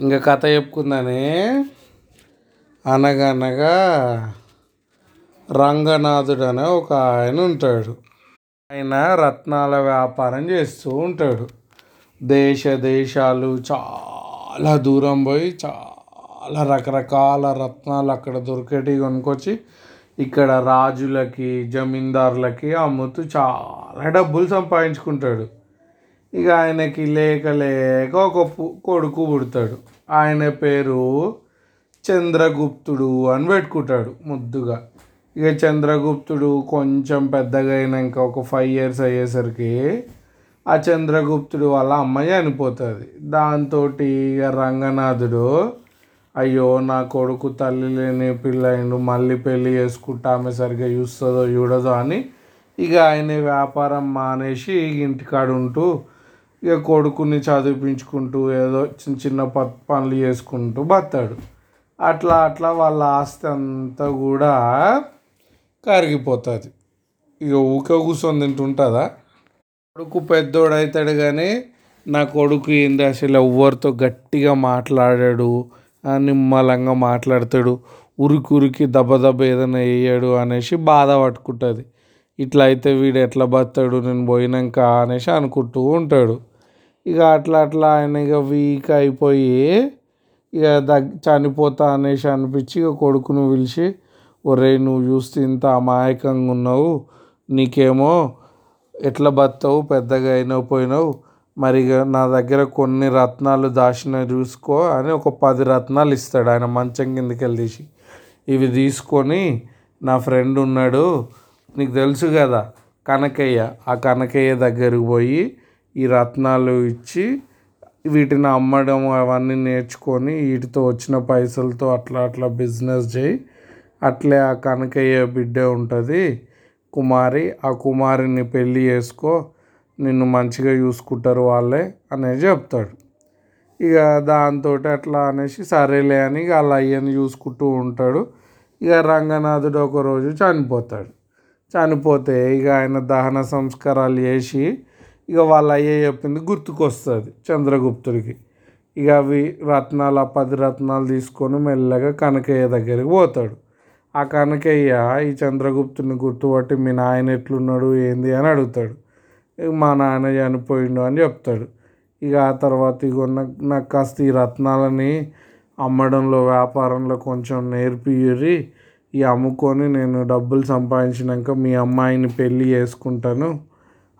ఇంకా కథ చెప్పుకుందని. అనగనగా రంగనాథుడు అనే ఒక ఆయన ఉంటాడు. ఆయన రత్నాల వ్యాపారం చేస్తూ ఉంటాడు. దేశ దేశాలు చాలా దూరం పోయి చాలా రకరకాల రత్నాలు అక్కడ దొరికేటివి కొనుక్కొచ్చి ఇక్కడ రాజులకి జమీందారులకి అమ్ముతూ చాలా డబ్బులు సంపాదించుకుంటాడు. ఇక ఆయనకి లేక లేక ఒక కొడుకు పుడతాడు. ఆయన పేరు చంద్రగుప్తుడు అని పెట్టుకుంటాడు ముద్దుగా. ఇక చంద్రగుప్తుడు కొంచెం పెద్దగా అయినాక ఒక ఫైవ్ ఇయర్స్ అయ్యేసరికి ఆ చంద్రగుప్తుడు వాళ్ళ అమ్మాయి చనిపోతుంది. దాంతో ఇక రంగనాథుడు అయ్యో నా కొడుకు తల్లి లేని పిల్లయిండు మళ్ళీ పెళ్ళి చేసుకుంటా ఆమె సరిగ్గా చూస్తుందో చూడదో అని ఇక ఆయన వ్యాపారం మానేసి ఇంటికాడ ఉంటూ ఇక కొడుకుని చదివించుకుంటూ ఏదో చిన్న చిన్న ప- పనులు చేసుకుంటూ బతాడు అట్లా అట్లా వాళ్ళ ఆస్తి అంతా కూడా కరిగిపోతుంది. ఇక ఊక కూర్చొని తింటుంటుందా? కొడుకు పెద్దోడు అవుతాడు కానీ నా కొడుకు ఏంది అసలు ఎవరితో గట్టిగా మాట్లాడాడు నిమ్మలంగా మాట్లాడతాడు ఉరికి ఉరికి దెబ్బ దెబ్బ ఏదైనా వేయడు అనేసి బాధ పట్టుకుంటుంది. ఇట్లా అయితే వీడు ఎట్లా బతాడు నేను పోయినాక అనేసి అనుకుంటూ ఉంటాడు. ఇక అట్లా అట్లా ఆయన ఇక వీక్ అయిపోయి ఇక దగ్ చనిపోతా అనేసి అనిపించి ఇక కొడుకును పిలిచి ఒరే నువ్వు చూస్తే ఇంత అమాయకంగా ఉన్నావు నీకేమో ఎట్లా బతావు పెద్దగా అయినావు పోయినావు మరి ఇక నా దగ్గర కొన్ని రత్నాలు దాచిన చూసుకో అని ఒక పది రత్నాలు ఇస్తాడు ఆయన మంచం కిందకి వెళ్ళి తీసి. ఇవి తీసుకొని నా ఫ్రెండ్ ఉన్నాడు నీకు తెలుసు కదా కనకయ్య ఆ కనకయ్య దగ్గరకు పోయి ఈ రత్నాలు ఇచ్చి వీటిని అమ్మడం అవన్నీ నేర్చుకొని వీటితో వచ్చిన పైసలతో అట్లా అట్లా బిజినెస్ చేయి. అట్లే ఆ కనకయ్య బిడ్డ ఉంటుంది. కుమారి ఆ కుమారిని పెళ్ళి చేసుకో. నిన్ను మంచిగా చూసుకుంటారు వాళ్ళే అనేది చెప్తాడు. ఇక దాంతో అట్లా అనేసి సరేలే అని ఇక వాళ్ళ అయ్యని చూసుకుంటూ ఉంటాడు. ఇక రంగనాథుడు ఒకరోజు చనిపోతాడు. చనిపోతే ఇక ఆయన దహన సంస్కారాలు చేసి ఇక వాళ్ళ అయ్యే చెప్పింది గుర్తుకొస్తుంది చంద్రగుప్తుడికి. ఇక అవి రత్నాలు ఆ పది రత్నాలు తీసుకొని మెల్లగా కనకయ్య దగ్గరికి పోతాడు. ఆ కనకయ్య ఈ చంద్రగుప్తుని గుర్తుపట్టి మీ నాయన ఎట్లున్నాడు ఏంది? అని అడుగుతాడు. మా నాయన చనిపోయిండు అని చెప్తాడు. ఇక ఆ తర్వాత ఇగో నాకు కాస్త ఈ రత్నాలని అమ్మడంలో వ్యాపారంలో కొంచెం నేర్పియ్యి ఈ అమ్ముకొని నేను డబ్బులు సంపాదించినాక మీ అమ్మాయిని పెళ్ళి చేసుకుంటాను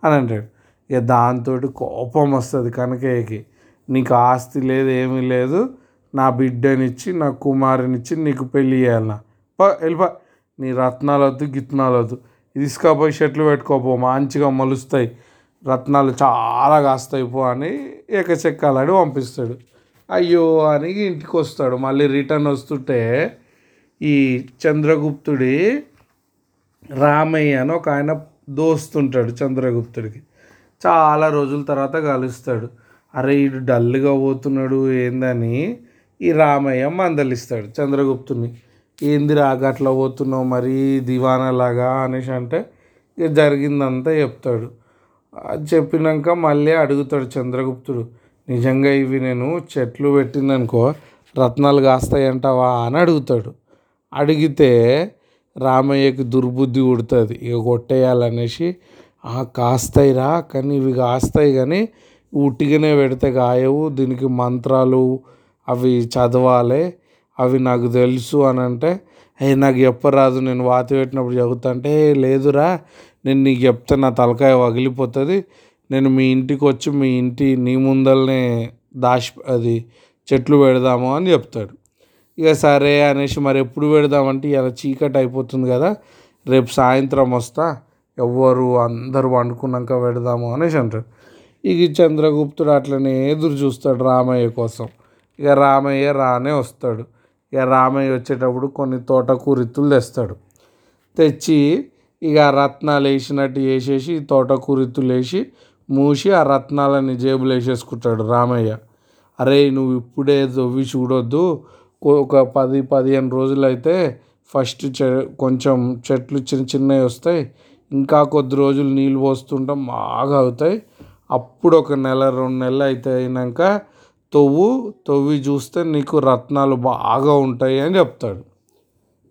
అని అంటాడు. ఇక దాంతో కోపం వస్తుంది కనకయ్యకి. నీకు ఆస్తి లేదు ఏమీ లేదు. నా బిడ్డనిచ్చి నా కుమారునిచ్చి నీకు పెళ్ళి చేయాలన్నా పా వెళ్ళిపా నీ రత్నాలు వద్దు గిత్నాలు వద్దు. తీసుకపోయి షర్ట్లు పెట్టుకోపో మంచిగా మలుస్తాయి. రత్నాలు చాలా కాస్తాయి పో అని ఏకచెక్కాలని పంపిస్తాడు. అయ్యో అని ఇంటికి వస్తాడు. మళ్ళీ రిటర్న్ వస్తుంటే ఈ చంద్రగుప్తుడి రామయ్య అని ఒక ఆయన దోస్తుంటాడు చంద్రగుప్తుడికి. చాలా రోజుల తర్వాత కలుస్తాడు. అరే ఈడు డల్గా పోతున్నాడు ఏందని ఈ రామయ్య మందలిస్తాడు చంద్రగుప్తుని. ఏంది అట్లా పోతున్నావు మరీ దివానాలాగా? అనేసి అంటే ఇక జరిగిందంతా చెప్తాడు. అది చెప్పినాక మళ్ళీ అడుగుతాడు చంద్రగుప్తుడు. నిజంగా ఇవి నేను చెట్లు పెట్టిందనుకో రత్నాలు కాస్తాయంటావా? అని అడుగుతాడు. అడిగితే రామయ్యకి దుర్బుద్ధి ఉడుతుంది ఇక కొట్టేయాలనేసి కాస్తాయి కాస్తాయిరా కానీ ఇవి కాస్తాయి కానీ ఉట్టిగానే పెడితే కాయవు. దీనికి మంత్రాలు అవి చదవాలి. అవి నాకు తెలుసు అని అంటే అయ్యి నాకు చెప్పరాదు నేను వాత పెట్టినప్పుడు చదువుతా అంటే లేదురా నేను నీకు చెప్తే నా తలకాయ పగిలిపోతుంది నేను మీ ఇంటికి వచ్చి మీ ఇంటి నీ ముందలనే దాచి అది చెట్లు పెడదాము అని చెప్తాడు. ఇక సరే అనేసి మరి ఎప్పుడు పెడదామంటే ఇలా చీకటి అయిపోతుంది కదా రేపు సాయంత్రం వస్తా. ఎవ్వరు అందరూ వండుకున్నాక పెడదాము అనేసి అంటాడు. ఇక చంద్రగుప్తుడు అట్లనే ఎదురు చూస్తాడు రామయ్య కోసం. ఇక రామయ్య రానే వస్తాడు. ఇక రామయ్య వచ్చేటప్పుడు కొన్ని తోటకూరిత్తులు తెస్తాడు. తెచ్చి ఇక రత్నాలు వేసినట్టు వేసేసి తోటకూరిత్తులు వేసి మూసి ఆ రత్నాలని జేబులో వేసేసుకుంటాడు రామయ్య. అరే నువ్వు ఇప్పుడే దొవ్వి చూడొద్దు. ఒక పది పదిహేను రోజులు అయితే ఫస్ట్ చె కొంచెం చెట్లు చిన్న చిన్నవి వస్తాయి. ఇంకా కొద్ది రోజులు నీళ్ళు పోస్తుంటాం బాగా అవుతాయి. అప్పుడు ఒక నెల రెండు నెలలు అయితే అయినాక తవ్వు తవ్వి చూస్తే నీకు రత్నాలు బాగా ఉంటాయి అని చెప్తాడు.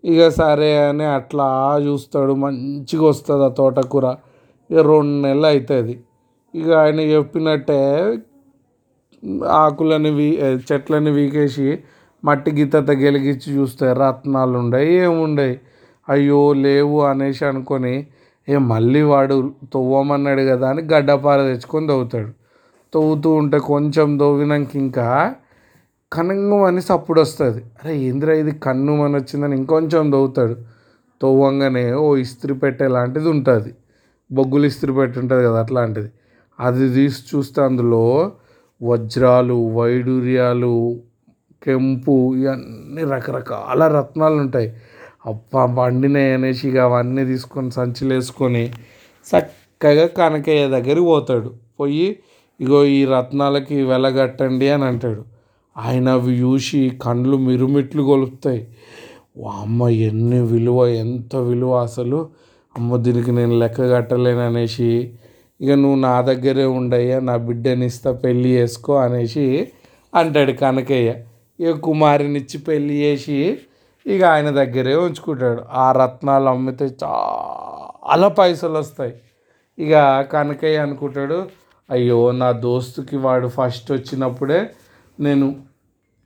ఇక సరే అని అట్లా చూస్తాడు మంచిగా వస్తుంది ఆ తోటకూర. ఇక రెండు నెలలు అవుతుంది. ఇక ఆయన చెప్పినట్టే ఆకులని వీ చెట్లని వీకేసి మట్టి గిత్తత గెలిగించి చూస్తే రత్నాలు ఉండయి ఏముండయి. అయ్యో లేవు అనేసి అనుకొని ఏ మళ్ళీ వాడు తవ్వమన్నాడు కదా అని గడ్డపార తెచ్చుకొని తవ్వుతాడు. తవ్వుతూ ఉంటే కొంచెం తవ్వినాక ఇంకా కనంగు అని సప్పుడు వస్తుంది. అరే ఏంద్రా ఇది కన్ను అని వచ్చిందని ఇంకొంచెం తవ్వుతాడు. తవ్వంగానే ఓ ఇస్త్రీ పెట్టే లాంటిది ఉంటుంది. బొగ్గులు ఇస్త్రీ పెట్టి ఉంటుంది కదా అట్లాంటిది. అది తీసి చూస్తే అందులో వజ్రాలు వైడూర్యాలు కెంపు ఇవన్నీ రకరకాల రత్నాలు ఉంటాయి అబ్బా పండినాయి అనేసి ఇక అవన్నీ తీసుకొని సంచులు వేసుకొని చక్కగా కనకయ్య దగ్గరికి పోతాడు. పోయి ఇగో ఈ రత్నాలకి వెలగట్టండి అని అంటాడు. ఆయన అవి చూసి కండ్లు మిరుమిట్లు కొలుపుతాయి అమ్మ ఎన్ని విలువ ఎంత విలువ అసలు. అమ్మ దీనికి నేను లెక్క కట్టలేను అనేసి ఇక నువ్వు నా దగ్గరే ఉండయ్యా నా బిడ్డని ఇస్తా పెళ్ళి చేసుకో అనేసి అంటాడు కనకయ్య. ఇక కుమారునిచ్చి పెళ్ళి చేసి ఇక ఆయన దగ్గరే ఉంచుకుంటాడు. ఆ రత్నాలు అమ్మితే చాలా పైసలు వస్తాయి. ఇక కనకయ్య అనుకుంటాడు అయ్యో నా దోస్తుకి వాడు ఫస్ట్ వచ్చినప్పుడే నేను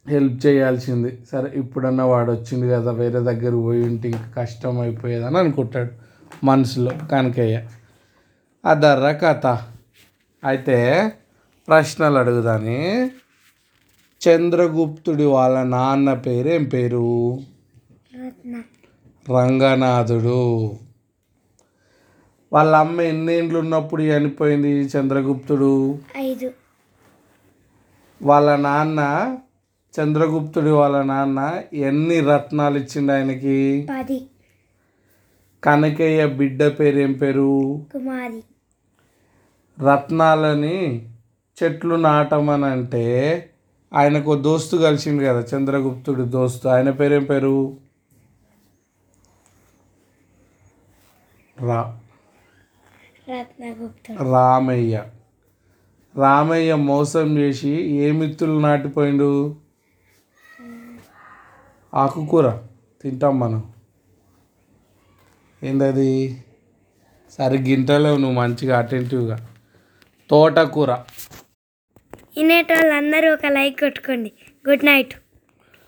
హెల్ప్ చేయాల్సింది. సరే ఇప్పుడన్నా వాడు వచ్చింది కదా వేరే దగ్గర పోయి ఉంటే ఇంకా కష్టం అయిపోయేదని అనుకుంటాడు మనసులో కనకయ్య. అదర్ర కథ. అయితే ప్రశ్నలు అడుగుదాని. చంద్రగుప్తుడి వాళ్ళ నాన్న పేరు ఏం పేరు? రంగనాథుడు. వాళ్ళ అమ్మ ఎన్నేండ్లు ఉన్నప్పుడు చనిపోయింది చంద్రగుప్తుడు? ఐదు. వాళ్ళ నాన్న చంద్రగుప్తుడి వాళ్ళ నాన్న ఎన్ని రత్నాలు ఇచ్చిండు ఆయనకి? పది. కనకయ్య బిడ్డ పేరు ఏం పేరు? కుమారి. రత్నాలని చెట్లు నాటమని అంటే ఆయనకు దోస్తు కలిసిండు కదా చంద్రగుప్తుడి దోస్తు. ఆయన పేరేం పేరు? రా. రామయ్య. రామయ్య మోసం చేసి ఏ మిత్తులు నాటిపోయిండు? ఆకుకూర తింటాం మనం. ఏందది? సరే గింటలేవు నువ్వు మంచిగా అటెంటివ్గా. తోటకూర. వినేటోళ్ళందరూ ఒక లైక్ కొట్టుకోండి. Good night.